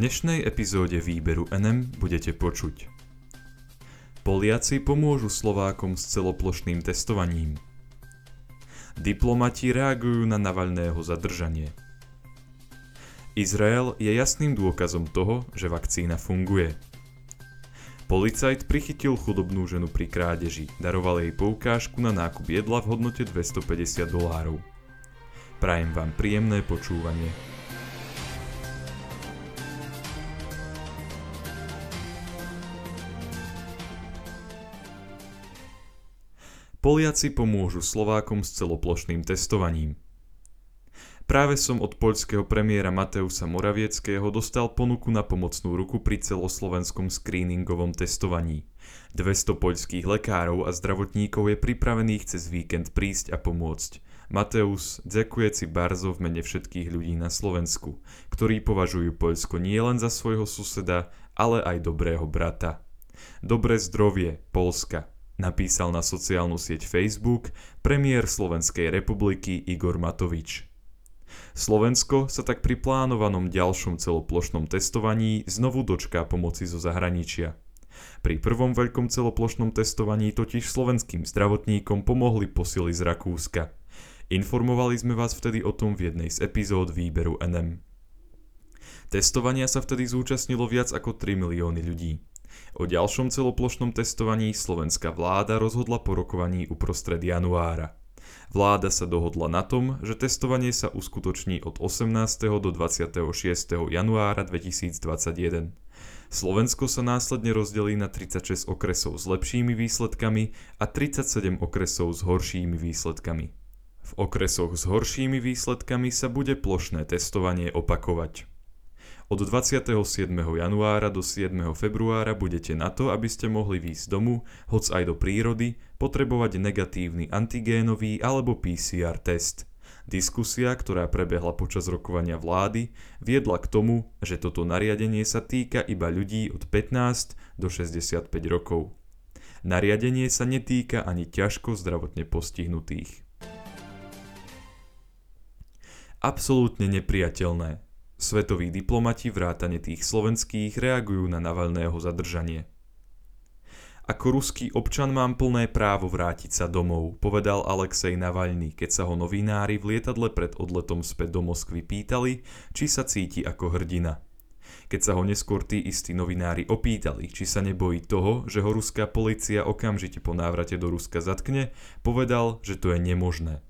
dnešnej epizóde výberu NM budete počuť. Poliaci pomôžu Slovákom s celoplošným testovaním. Diplomati reagujú na Navalného zadržanie. Izrael je jasným dôkazom toho, že vakcína funguje. Policajt prichytil chudobnú ženu pri krádeži, daroval jej poukážku na nákup jedla v hodnote 250 dolárov. Prajem vám príjemné počúvanie. Poliaci pomôžu Slovákom s celoplošným testovaním. Práve som od poľského premiéra Mateusa Moravieckého dostal ponuku na pomocnú ruku pri celoslovenskom screeningovom testovaní. 200 poľských lekárov a zdravotníkov je pripravených cez víkend prísť a pomôcť. Mateus ďakuje si Barzo v mene všetkých ľudí na Slovensku, ktorí považujú Poľsko nielen za svojho suseda, ale aj dobrého brata. Dobré zdrovie, Polska napísal na sociálnu sieť Facebook premiér Slovenskej republiky Igor Matovič. Slovensko sa tak pri plánovanom ďalšom celoplošnom testovaní znovu dočká pomoci zo zahraničia. Pri prvom veľkom celoplošnom testovaní totiž slovenským zdravotníkom pomohli posily z Rakúska. Informovali sme vás vtedy o tom v jednej z epizód výberu NM. Testovania sa vtedy zúčastnilo viac ako 3 milióny ľudí. O ďalšom celoplošnom testovaní slovenská vláda rozhodla po rokovaní uprostred januára. Vláda sa dohodla na tom, že testovanie sa uskutoční od 18. do 26. januára 2021. Slovensko sa následne rozdelí na 36 okresov s lepšími výsledkami a 37 okresov s horšími výsledkami. V okresoch s horšími výsledkami sa bude plošné testovanie opakovať. Od 27. januára do 7. februára budete na to, aby ste mohli výjsť domu, hoc aj do prírody, potrebovať negatívny antigénový alebo PCR test. Diskusia, ktorá prebehla počas rokovania vlády, viedla k tomu, že toto nariadenie sa týka iba ľudí od 15 do 65 rokov. Nariadenie sa netýka ani ťažko zdravotne postihnutých. Absolútne nepriateľné, Svetoví diplomati vrátane tých slovenských reagujú na Navalného zadržanie. Ako ruský občan mám plné právo vrátiť sa domov, povedal Alexej Navalny, keď sa ho novinári v lietadle pred odletom späť do Moskvy pýtali, či sa cíti ako hrdina. Keď sa ho neskôr tí istí novinári opýtali, či sa nebojí toho, že ho ruská policia okamžite po návrate do Ruska zatkne, povedal, že to je nemožné.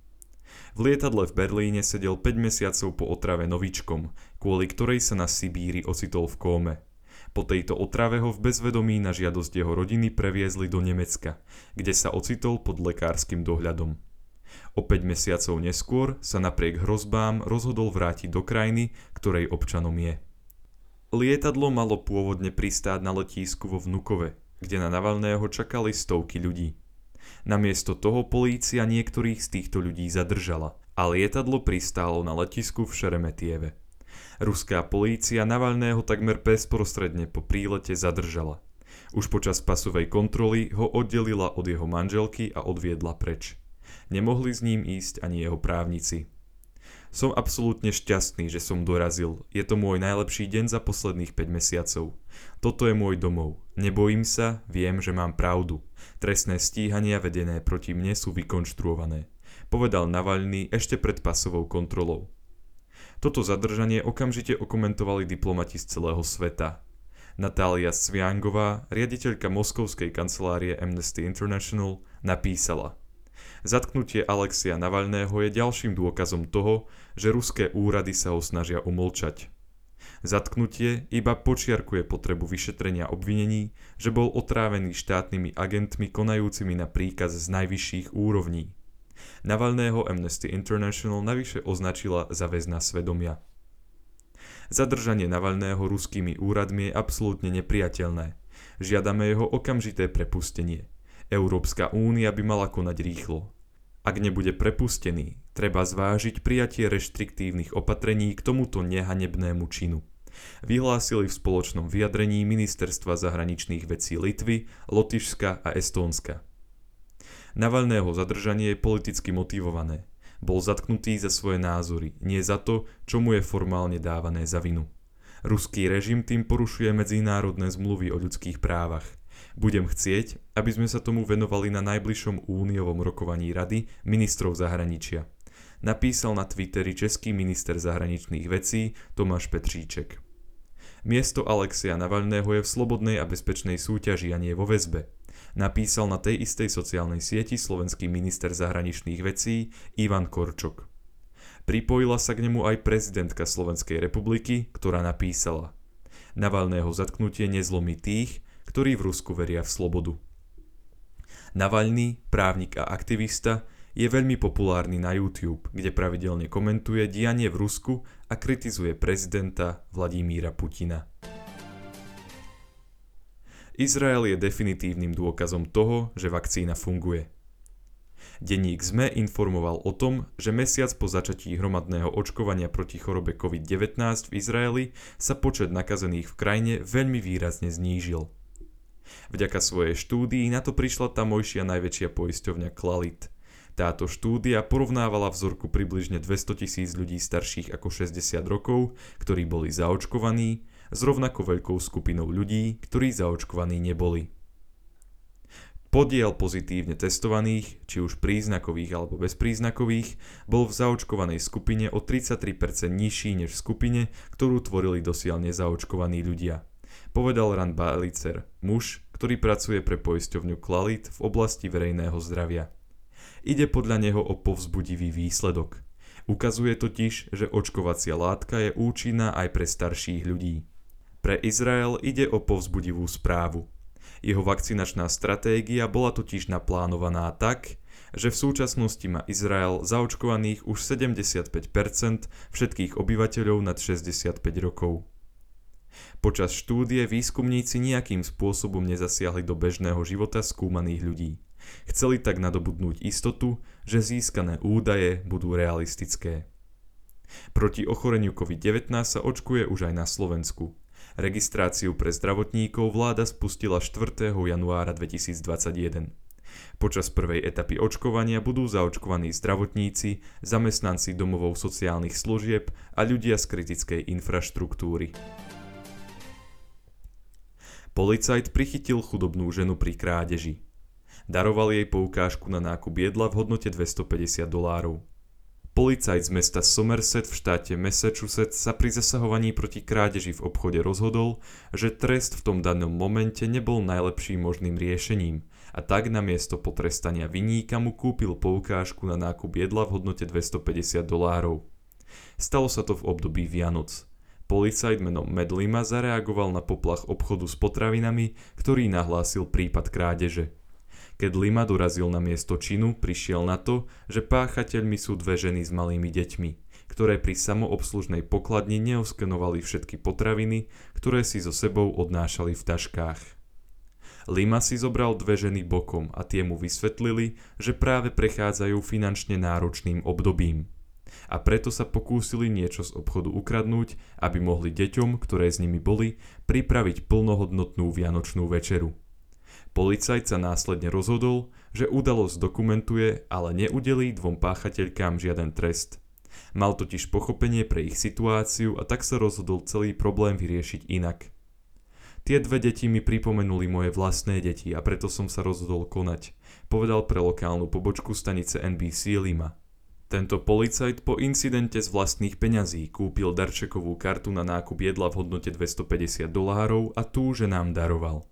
V lietadle v Berlíne sedel 5 mesiacov po otrave novičkom, kvôli ktorej sa na Sibíri ocitol v kóme. Po tejto otrave ho v bezvedomí na žiadosť jeho rodiny previezli do Nemecka, kde sa ocitol pod lekárskym dohľadom. O 5 mesiacov neskôr sa napriek hrozbám rozhodol vrátiť do krajiny, ktorej občanom je. Lietadlo malo pôvodne pristáť na letísku vo Vnukove, kde na Navalného čakali stovky ľudí. Namiesto toho polícia niektorých z týchto ľudí zadržala a lietadlo pristálo na letisku v Šeremetieve. Ruská polícia Navalného takmer bezprostredne po prílete zadržala. Už počas pasovej kontroly ho oddelila od jeho manželky a odviedla preč. Nemohli s ním ísť ani jeho právnici. Som absolútne šťastný, že som dorazil. Je to môj najlepší deň za posledných 5 mesiacov. Toto je môj domov. Nebojím sa, viem, že mám pravdu. Trestné stíhania vedené proti mne sú vykonštruované. Povedal Navalny ešte pred pasovou kontrolou. Toto zadržanie okamžite okomentovali diplomati z celého sveta. Natália Sviangová, riaditeľka moskovskej kancelárie Amnesty International, napísala Zatknutie Alexia Navalného je ďalším dôkazom toho, že ruské úrady sa ho snažia umlčať. Zatknutie iba počiarkuje potrebu vyšetrenia obvinení, že bol otrávený štátnymi agentmi konajúcimi na príkaz z najvyšších úrovní. Navalného Amnesty International navyše označila za väzna svedomia. Zadržanie Navalného ruskými úradmi je absolútne nepriateľné. Žiadame jeho okamžité prepustenie. Európska únia by mala konať rýchlo. Ak nebude prepustený, treba zvážiť prijatie reštriktívnych opatrení k tomuto nehanebnému činu. Vyhlásili v spoločnom vyjadrení ministerstva zahraničných vecí Litvy, Lotyšska a Estónska. Navalného zadržanie je politicky motivované. Bol zatknutý za svoje názory, nie za to, čo mu je formálne dávané za vinu. Ruský režim tým porušuje medzinárodné zmluvy o ľudských právach. Budem chcieť, aby sme sa tomu venovali na najbližšom úniovom rokovaní Rady ministrov zahraničia. Napísal na Twitteri český minister zahraničných vecí Tomáš Petříček. Miesto Alexia Navalného je v slobodnej a bezpečnej súťaži a nie vo väzbe. Napísal na tej istej sociálnej sieti slovenský minister zahraničných vecí Ivan Korčok. Pripojila sa k nemu aj prezidentka Slovenskej republiky, ktorá napísala Navalného zatknutie nezlomí tých, ktorí v Rusku veria v slobodu. Navalny, právnik a aktivista, je veľmi populárny na YouTube, kde pravidelne komentuje dianie v Rusku a kritizuje prezidenta Vladimíra Putina. Izrael je definitívnym dôkazom toho, že vakcína funguje. Denník ZME informoval o tom, že mesiac po začatí hromadného očkovania proti chorobe COVID-19 v Izraeli sa počet nakazených v krajine veľmi výrazne znížil. Vďaka svojej štúdii na to prišla tamojšia najväčšia poisťovňa Klalit. Táto štúdia porovnávala vzorku približne 200 tisíc ľudí starších ako 60 rokov, ktorí boli zaočkovaní, s rovnako veľkou skupinou ľudí, ktorí zaočkovaní neboli. Podiel pozitívne testovaných, či už príznakových alebo bezpríznakových, bol v zaočkovanej skupine o 33% nižší než v skupine, ktorú tvorili dosiaľ nezaočkovaní ľudia. Povedal Rand Balicer, muž, ktorý pracuje pre poisťovňu Klalit v oblasti verejného zdravia. Ide podľa neho o povzbudivý výsledok. Ukazuje totiž, že očkovacia látka je účinná aj pre starších ľudí. Pre Izrael ide o povzbudivú správu. Jeho vakcinačná stratégia bola totiž naplánovaná tak, že v súčasnosti má Izrael zaočkovaných už 75% všetkých obyvateľov nad 65 rokov. Počas štúdie výskumníci nejakým spôsobom nezasiahli do bežného života skúmaných ľudí. Chceli tak nadobudnúť istotu, že získané údaje budú realistické. Proti ochoreniu COVID-19 sa očkuje už aj na Slovensku. Registráciu pre zdravotníkov vláda spustila 4. januára 2021. Počas prvej etapy očkovania budú zaočkovaní zdravotníci, zamestnanci domovov sociálnych služieb a ľudia z kritickej infraštruktúry. Policajt prichytil chudobnú ženu pri krádeži. Daroval jej poukážku na nákup jedla v hodnote 250 dolárov. Policajt z mesta Somerset v štáte Massachusetts sa pri zasahovaní proti krádeži v obchode rozhodol, že trest v tom danom momente nebol najlepším možným riešením a tak na miesto potrestania viníka mu kúpil poukážku na nákup jedla v hodnote 250 dolárov. Stalo sa to v období Vianoc. Policajt menom Medlima zareagoval na poplach obchodu s potravinami, ktorý nahlásil prípad krádeže. Keď Lima dorazil na miesto činu, prišiel na to, že páchateľmi sú dve ženy s malými deťmi, ktoré pri samoobslužnej pokladni neoskenovali všetky potraviny, ktoré si so sebou odnášali v taškách. Lima si zobral dve ženy bokom a tie mu vysvetlili, že práve prechádzajú finančne náročným obdobím. A preto sa pokúsili niečo z obchodu ukradnúť, aby mohli deťom, ktoré s nimi boli, pripraviť plnohodnotnú vianočnú večeru. Policajt sa následne rozhodol, že udalosť dokumentuje, ale neudelí dvom páchateľkám žiaden trest. Mal totiž pochopenie pre ich situáciu a tak sa rozhodol celý problém vyriešiť inak. Tie dve deti mi pripomenuli moje vlastné deti a preto som sa rozhodol konať, povedal pre lokálnu pobočku stanice NBC Lima. Tento policajt po incidente z vlastných peňazí kúpil darčekovú kartu na nákup jedla v hodnote 250 dolárov a tú, že nám daroval.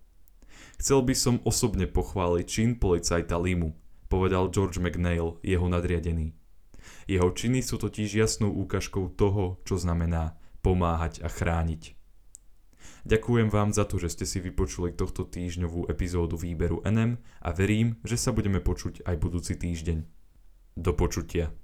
Chcel by som osobne pochváliť čin policajta Limu, povedal George McNeil, jeho nadriadený. Jeho činy sú totiž jasnou úkažkou toho, čo znamená pomáhať a chrániť. Ďakujem vám za to, že ste si vypočuli tohto týždňovú epizódu výberu NM a verím, že sa budeme počuť aj budúci týždeň. Do počutia.